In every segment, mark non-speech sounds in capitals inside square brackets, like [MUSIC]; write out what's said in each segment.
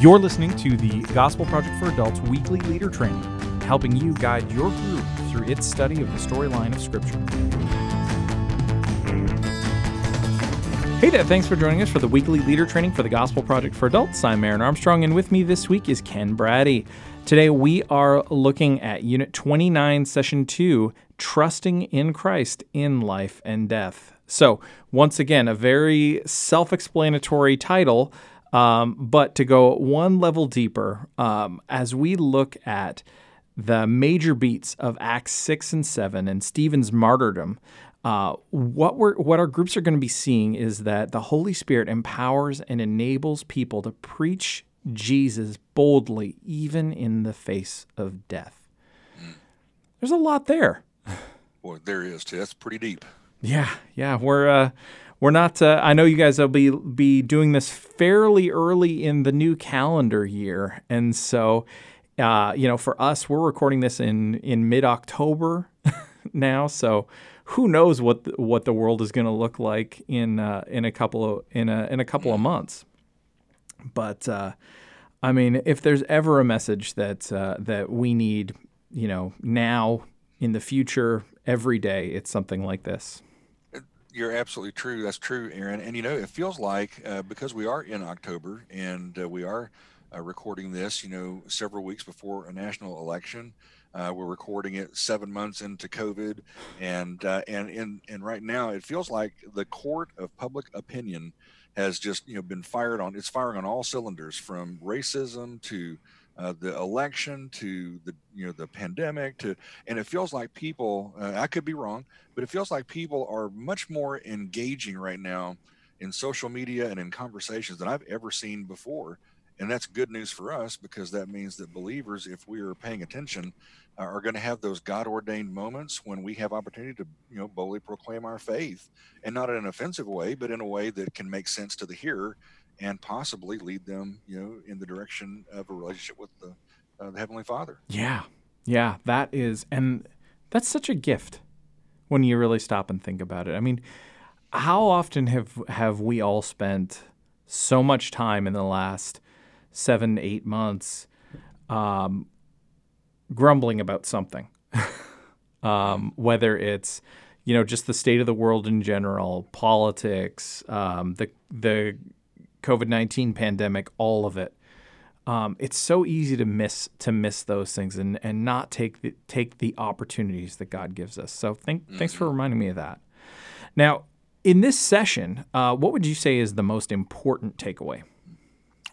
You're listening to the Gospel Project for Adults weekly leader training, helping you guide your group through its study of the storyline of Scripture. Hey there, thanks for joining us for the weekly leader training for the Gospel Project for Adults. I'm Aaron Armstrong, and with me this week is Ken Braddy. Today we are looking at Unit 29, Session 2 Trusting in Christ in Life and Death. So, once again, a very self explanatory title um, but to go one level deeper, um, as we look at the major beats of Acts 6 and 7 and Stephen's martyrdom, uh, what we're what our groups are going to be seeing is that the Holy Spirit empowers and enables people to preach Jesus boldly, even in the face of death. There's a lot there. Well, there is too. That's pretty deep. Yeah, yeah. We're uh, we're not. Uh, I know you guys will be be doing this fairly early in the new calendar year, and so uh, you know, for us, we're recording this in in mid October [LAUGHS] now. So who knows what the, what the world is going to look like in uh, in a couple of in a in a couple of months. But uh, I mean, if there's ever a message that uh, that we need, you know, now in the future, every day, it's something like this. You're absolutely true. That's true, Aaron. And you know, it feels like uh, because we are in October and uh, we are uh, recording this, you know, several weeks before a national election. Uh, we're recording it seven months into COVID, and uh, and in and right now it feels like the court of public opinion has just you know been fired on. It's firing on all cylinders, from racism to uh, the election to the you know the pandemic to and it feels like people uh, i could be wrong but it feels like people are much more engaging right now in social media and in conversations than i've ever seen before. And that's good news for us because that means that believers if we are paying attention uh, are going to have those god ordained moments when we have opportunity to you know boldly proclaim our faith. And not in an offensive way but in a way that can make sense to the hearer and possibly lead them, you know, in the direction of a relationship with the, uh, the Heavenly Father. Yeah, yeah, that is, and that's such a gift when you really stop and think about it. I mean, how often have have we all spent so much time in the last seven, eight months um, grumbling about something, [LAUGHS] um, whether it's you know just the state of the world in general, politics, um, the the COVID nineteen pandemic, all of it. Um, it's so easy to miss to miss those things and, and not take the, take the opportunities that God gives us. So thank, mm-hmm. thanks for mm-hmm. reminding me of that. Now, in this session, uh, what would you say is the most important takeaway?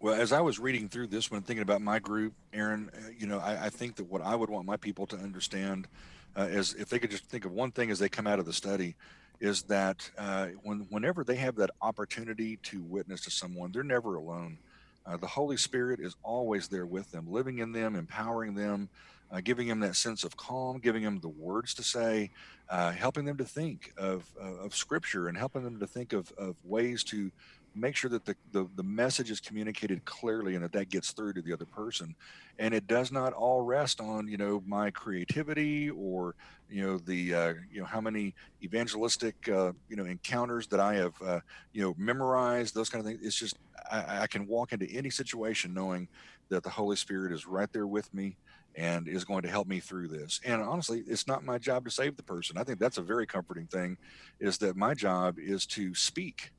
Well, as I was reading through this one, thinking about my group, Aaron, uh, you know, I, I, think that what I would want my people to understand uh, is if they could just think of one thing as they come out of the study, is that uh, when whenever they have that opportunity to witness to someone, they're never alone. Uh, the Holy Spirit is always there with them, living in them, empowering them, uh, giving them that sense of calm, giving them the words to say, uh, helping them to think of, of Scripture, and helping them to think of, of ways to make sure that the, the, the message is communicated clearly and that that gets through to the other person and it does not all rest on you know my creativity or you know the uh, you know how many evangelistic uh, you know encounters that i have uh, you know memorized those kind of things it's just I, I can walk into any situation knowing that the holy spirit is right there with me and is going to help me through this. And honestly, it's not my job to save the person. I think that's a very comforting thing is that my job is to speak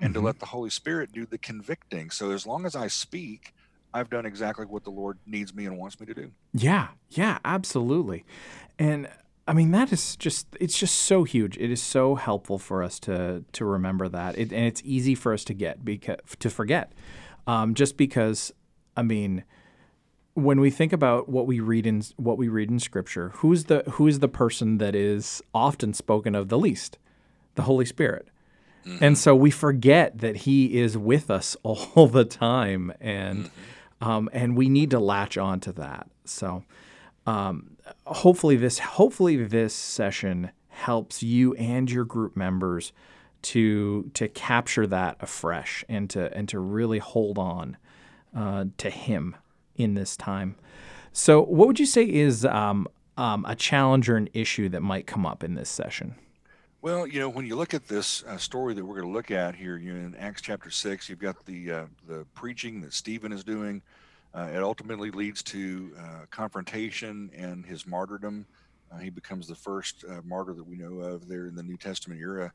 and mm-hmm. to let the Holy Spirit do the convicting. So as long as I speak, I've done exactly what the Lord needs me and wants me to do. Yeah, yeah, absolutely. And I mean that is just it's just so huge. It is so helpful for us to to remember that. It, and it's easy for us to get because to forget. Um, just because I mean when we think about what we read in what we read in scripture, who's the who's the person that is often spoken of the least? The Holy Spirit. Mm-hmm. And so we forget that he is with us [LAUGHS] all the time and mm-hmm. um, and we need to latch on to that. So um, hopefully this hopefully this session helps you and your group members to to capture that afresh and to and to really hold on uh, to him in this time. So, what would you say is um, um, a challenge or an issue that might come up in this session? Well, you know, when you look at this uh, story that we're going to look at here, you know, in Acts chapter six, you've got the uh, the preaching that Stephen is doing. Uh, it ultimately leads to uh, confrontation and his martyrdom. Uh, he becomes the first uh, martyr that we know of there in the New Testament era.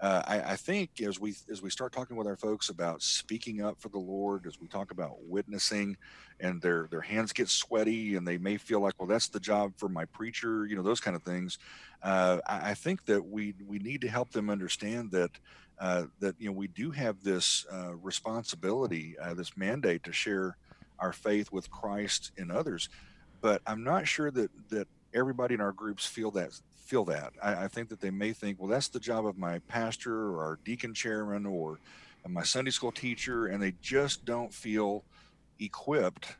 Uh, I, I, think as we as we start talking with our folks about speaking up for the Lord, as we talk about witnessing, and their their hands get sweaty and they may feel like, well, that's the job for my preacher, you know, those kind of things. Uh, I, I, think that we we need to help them understand that uh, that you know we do have this uh, responsibility, this mandate to share our faith with Christ and others. But I'm not sure that that everybody in our groups feel that feel that. I, I, think that they may think, well, that's the job of my pastor or our deacon chairman or my Sunday school teacher, and they just don't feel equipped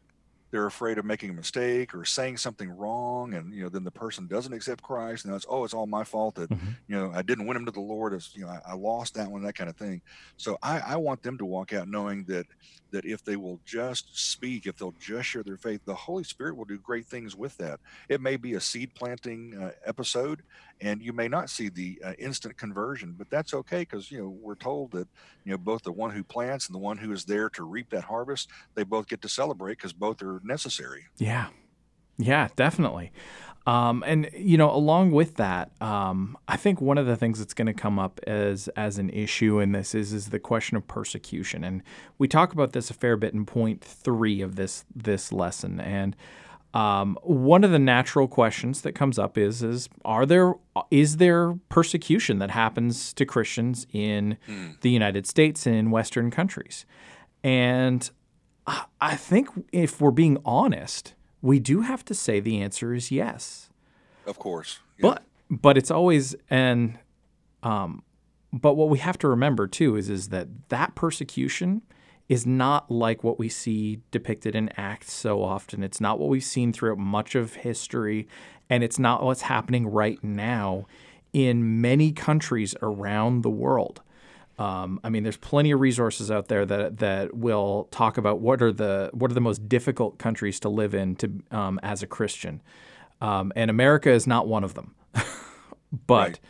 they're afraid of making a mistake or saying something wrong and you know then the person doesn't accept christ and it's oh it's all my fault that mm-hmm. you know i didn't win them to the lord as you know I, I, lost that one that kind of thing so I, I want them to walk out knowing that that if they will just speak if they'll just share their faith the holy spirit will do great things with that it may be a seed planting uh, episode and you may not see the uh, instant conversion but that's okay because you know we're told that you know both the one who plants and the one who is there to reap that harvest they both get to celebrate because both are necessary. Yeah. Yeah definitely. Um, and you know along with that um, i think one of the things that's going to come up as as an issue in this is is the question of persecution and we talk about this a fair bit in point three of this this lesson and um, one of the natural questions that comes up is is are there is there persecution that happens to Christians in mm. the United States and in Western countries? And I think if we're being honest, we do have to say the answer is yes. Of course. Yeah. But but it's always and um, but what we have to remember too is is that that persecution is not like what we see depicted in Acts so often. It's not what we've seen throughout much of history, and it's not what's happening right now in many countries around the world. Um, I mean, there's plenty of resources out there that that will talk about what are the what are the most difficult countries to live in to um, as a Christian, um, and America is not one of them. [LAUGHS] but right.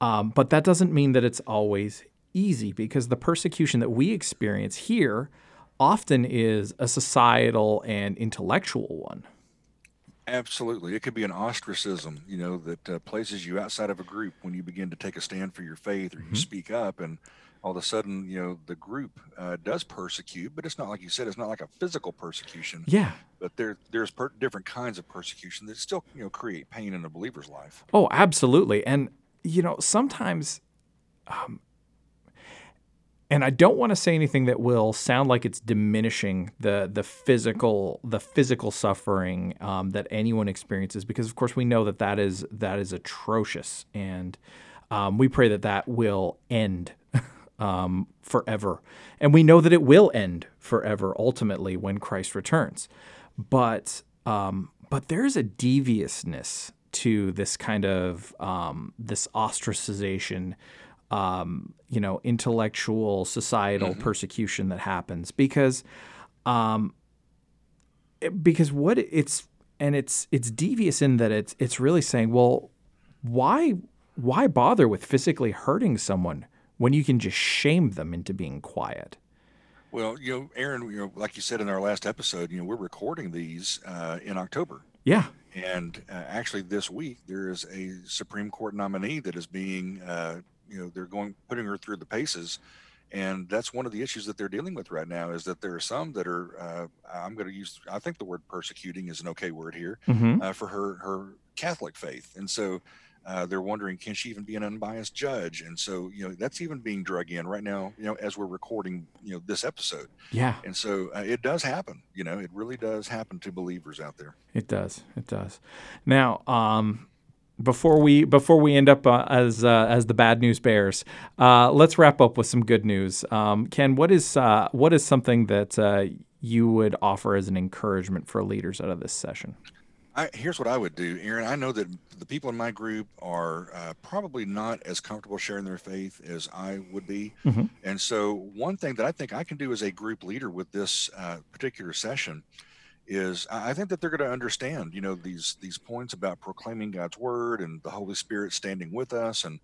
Um, but that doesn't mean that it's always easy because the persecution that we experience here often is a societal and intellectual one. Absolutely. It could be an ostracism, you know, that uh, places you outside of a group when you begin to take a stand for your faith or you mm-hmm. speak up and all of a sudden, you know, the group uh, does persecute, but it's not like you said, it's not like a physical persecution. Yeah. But there, there's per- different kinds of persecution that still, you know, create pain in a believer's life. Oh, absolutely. And, you know, sometimes um, and I don't want to say anything that will sound like it's diminishing the the physical the physical suffering um, that anyone experiences because of course we know that that is that is atrocious. And um, we pray that that will end [LAUGHS] um, forever. And we know that it will end forever ultimately when Christ returns. But um, but there is a deviousness to this kind of um, this ostracization um, you know, intellectual, societal mm-hmm. persecution that happens because, um, because what it's and it's it's devious in that it's it's really saying, well, why why bother with physically hurting someone when you can just shame them into being quiet? Well, you know, Aaron, you know, like you said in our last episode, you know, we're recording these uh, in October. Yeah. And uh, actually, this week there is a Supreme Court nominee that is being uh, you know they're going putting her through the paces. And that's one of the issues that they're dealing with right now is that there are some that are uh, i'm going to use i think the word persecuting is an okay word here mm-hmm. uh, for her her catholic faith. And so uh, they're wondering can she even be an unbiased judge? And so you know that's even being drug in right now you know as we're recording you know this episode. Yeah. And so uh, it does happen you know it really does happen to believers out there. It does. It does. Now um before we before we end up uh, as uh, as the bad news bears, uh, let's wrap up with some good news. Um, Ken, what is uh, what is something that uh, you would offer as an encouragement for leaders out of this session? I, here's what I would do, Aaron. I know that the people in my group are uh, probably not as comfortable sharing their faith as I would be, mm-hmm. and so one thing that I think I can do as a group leader with this particular session is I think that they're going to understand, you know, these these points about proclaiming God's word and the Holy Spirit standing with us, and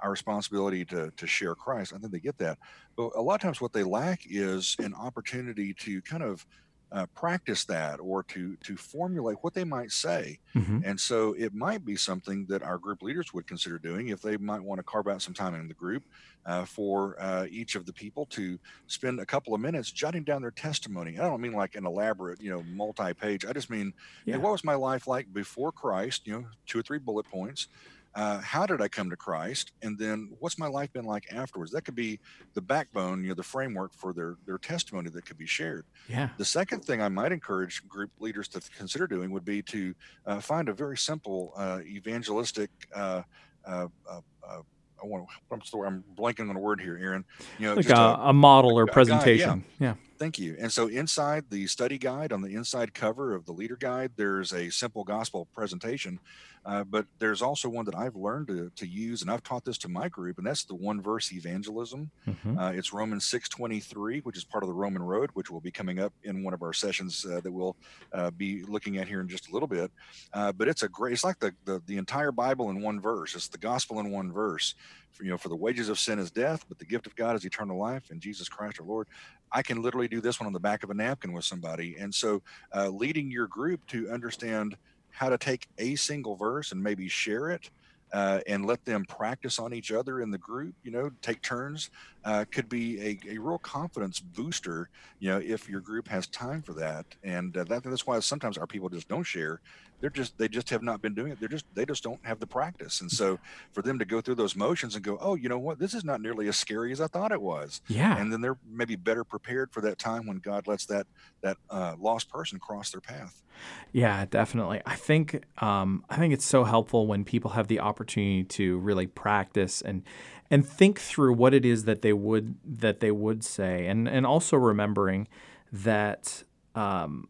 our responsibility to to share Christ. I think they get that, but a lot of times what they lack is an opportunity to kind of uh, practice that or to to formulate what they might say. Mm-hmm. and so it might be something that our group leaders would consider doing if they might want to carve out some time in the group uh, for uh, each of the people to spend a couple of minutes jotting down their testimony. I don't mean like an elaborate you know multi-page. I just mean Yeah. hey, what was my life like before christ? You know two or three bullet points uh, how did I come to Christ? And then what's my life been like afterwards? That could be the backbone, you know, the framework for their their testimony that could be shared. Yeah. The second thing I might encourage group leaders to consider doing would be to uh, find a very simple uh, evangelistic. Uh, uh, uh, uh, I want. I'm sorry, I'm blanking on a word here, Aaron. You know, Like just a, a, model or a guide, yeah. presentation. yeah. Thank you. And so inside the study guide, on the inside cover of the leader guide, there's a simple gospel presentation. Uh, but there's also one that I've learned to, to use, and I've taught this to my group, and that's the one verse evangelism. Mhm. Uh, it's Romans 6:23, which is part of the Roman Road, which will be coming up in one of our sessions uh, that we'll uh, be looking at here in just a little bit. Uh, but it's a great, it's like the, the the entire Bible in one verse. It's the gospel in one verse. For, you know, for the wages of sin is death, but the gift of God is eternal life in Jesus Christ our Lord. I can literally do this one on the back of a napkin with somebody, and so uh, leading your group to understand how to take a single verse and maybe share it uh, and let them practice on each other in the group, you know, take turns, uh, could be a, a real confidence booster, you know, if your group has time for that. And uh, that, that's why sometimes our people just don't share. They're just, they just have not been doing it. They're just, they just don't have the practice. And so for them to go through those motions and go, oh, you know what, this is not nearly as scary as I thought it was. Yeah. And then they're maybe better prepared for that time when God lets that, that uh, lost person cross their path. Yeah, definitely. I think um, I think it's so helpful when people have the opportunity to really practice and and think through what it is that they would that they would say, and and also remembering that um,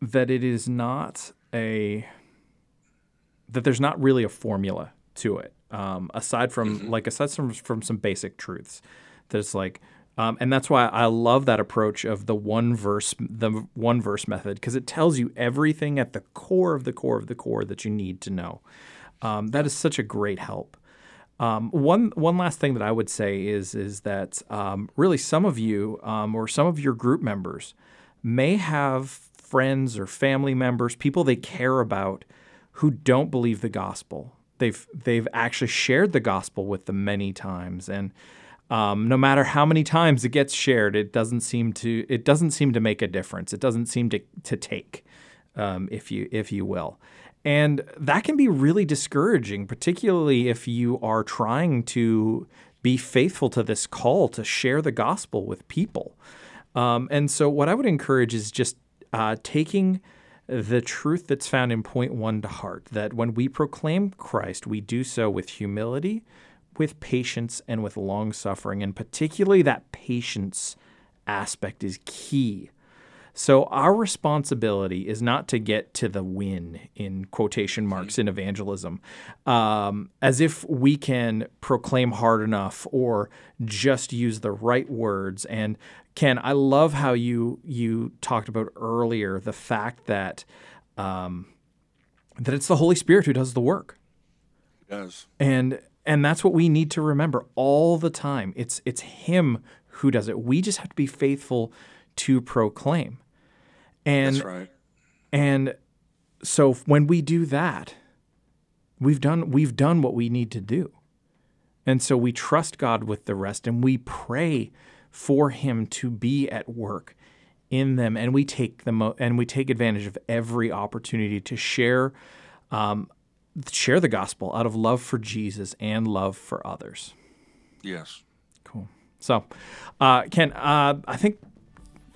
that it is not a that there's not really a formula to it. Um, aside from like aside from from some basic truths that's like um, and that's why I love that approach of the one verse the one verse method because it tells you everything at the core of the core of the core that you need to know. Um, that is such a great help. Um, one one last thing that I would say is is that um, really some of you um, or some of your group members may have friends or family members, people they care about, who don't believe the gospel. They've they've actually shared the gospel with them many times, and um, no matter how many times it gets shared, it doesn't seem to it doesn't seem to make a difference. It doesn't seem to to take, um, if you if you will, and that can be really discouraging, particularly if you are trying to be faithful to this call to share the gospel with people. Um, and so, what I would encourage is just uh, taking the truth that's found in point one to heart that when we proclaim Christ, we do so with humility, with patience, and with long suffering. And particularly that patience aspect is key. So, our responsibility is not to get to the win in quotation marks in evangelism, um, as if we can proclaim hard enough or just use the right words. And Ken, I love how you you talked about earlier the fact that um, that it's the Holy Spirit who does the work does. and and that's what we need to remember all the time. It's it's him who does it. We just have to be faithful to proclaim. And That's right. and so when we do that we've done we've done what we need to do. And so we trust God with the rest and we pray for him to be at work in them. And we take the mo- and we take advantage of every opportunity to share um, share the gospel out of love for Jesus and love for others. Yes. Cool. So, uh, Ken, uh, I think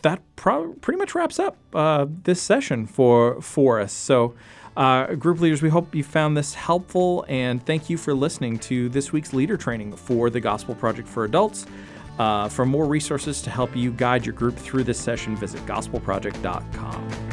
that pro- pretty much wraps up uh, this session for for us. So, uh, group leaders, we hope you found this helpful, and thank you for listening to this week's leader training for the Gospel Project for Adults. Uh, for more resources to help you guide your group through this session, visit gospelproject.com.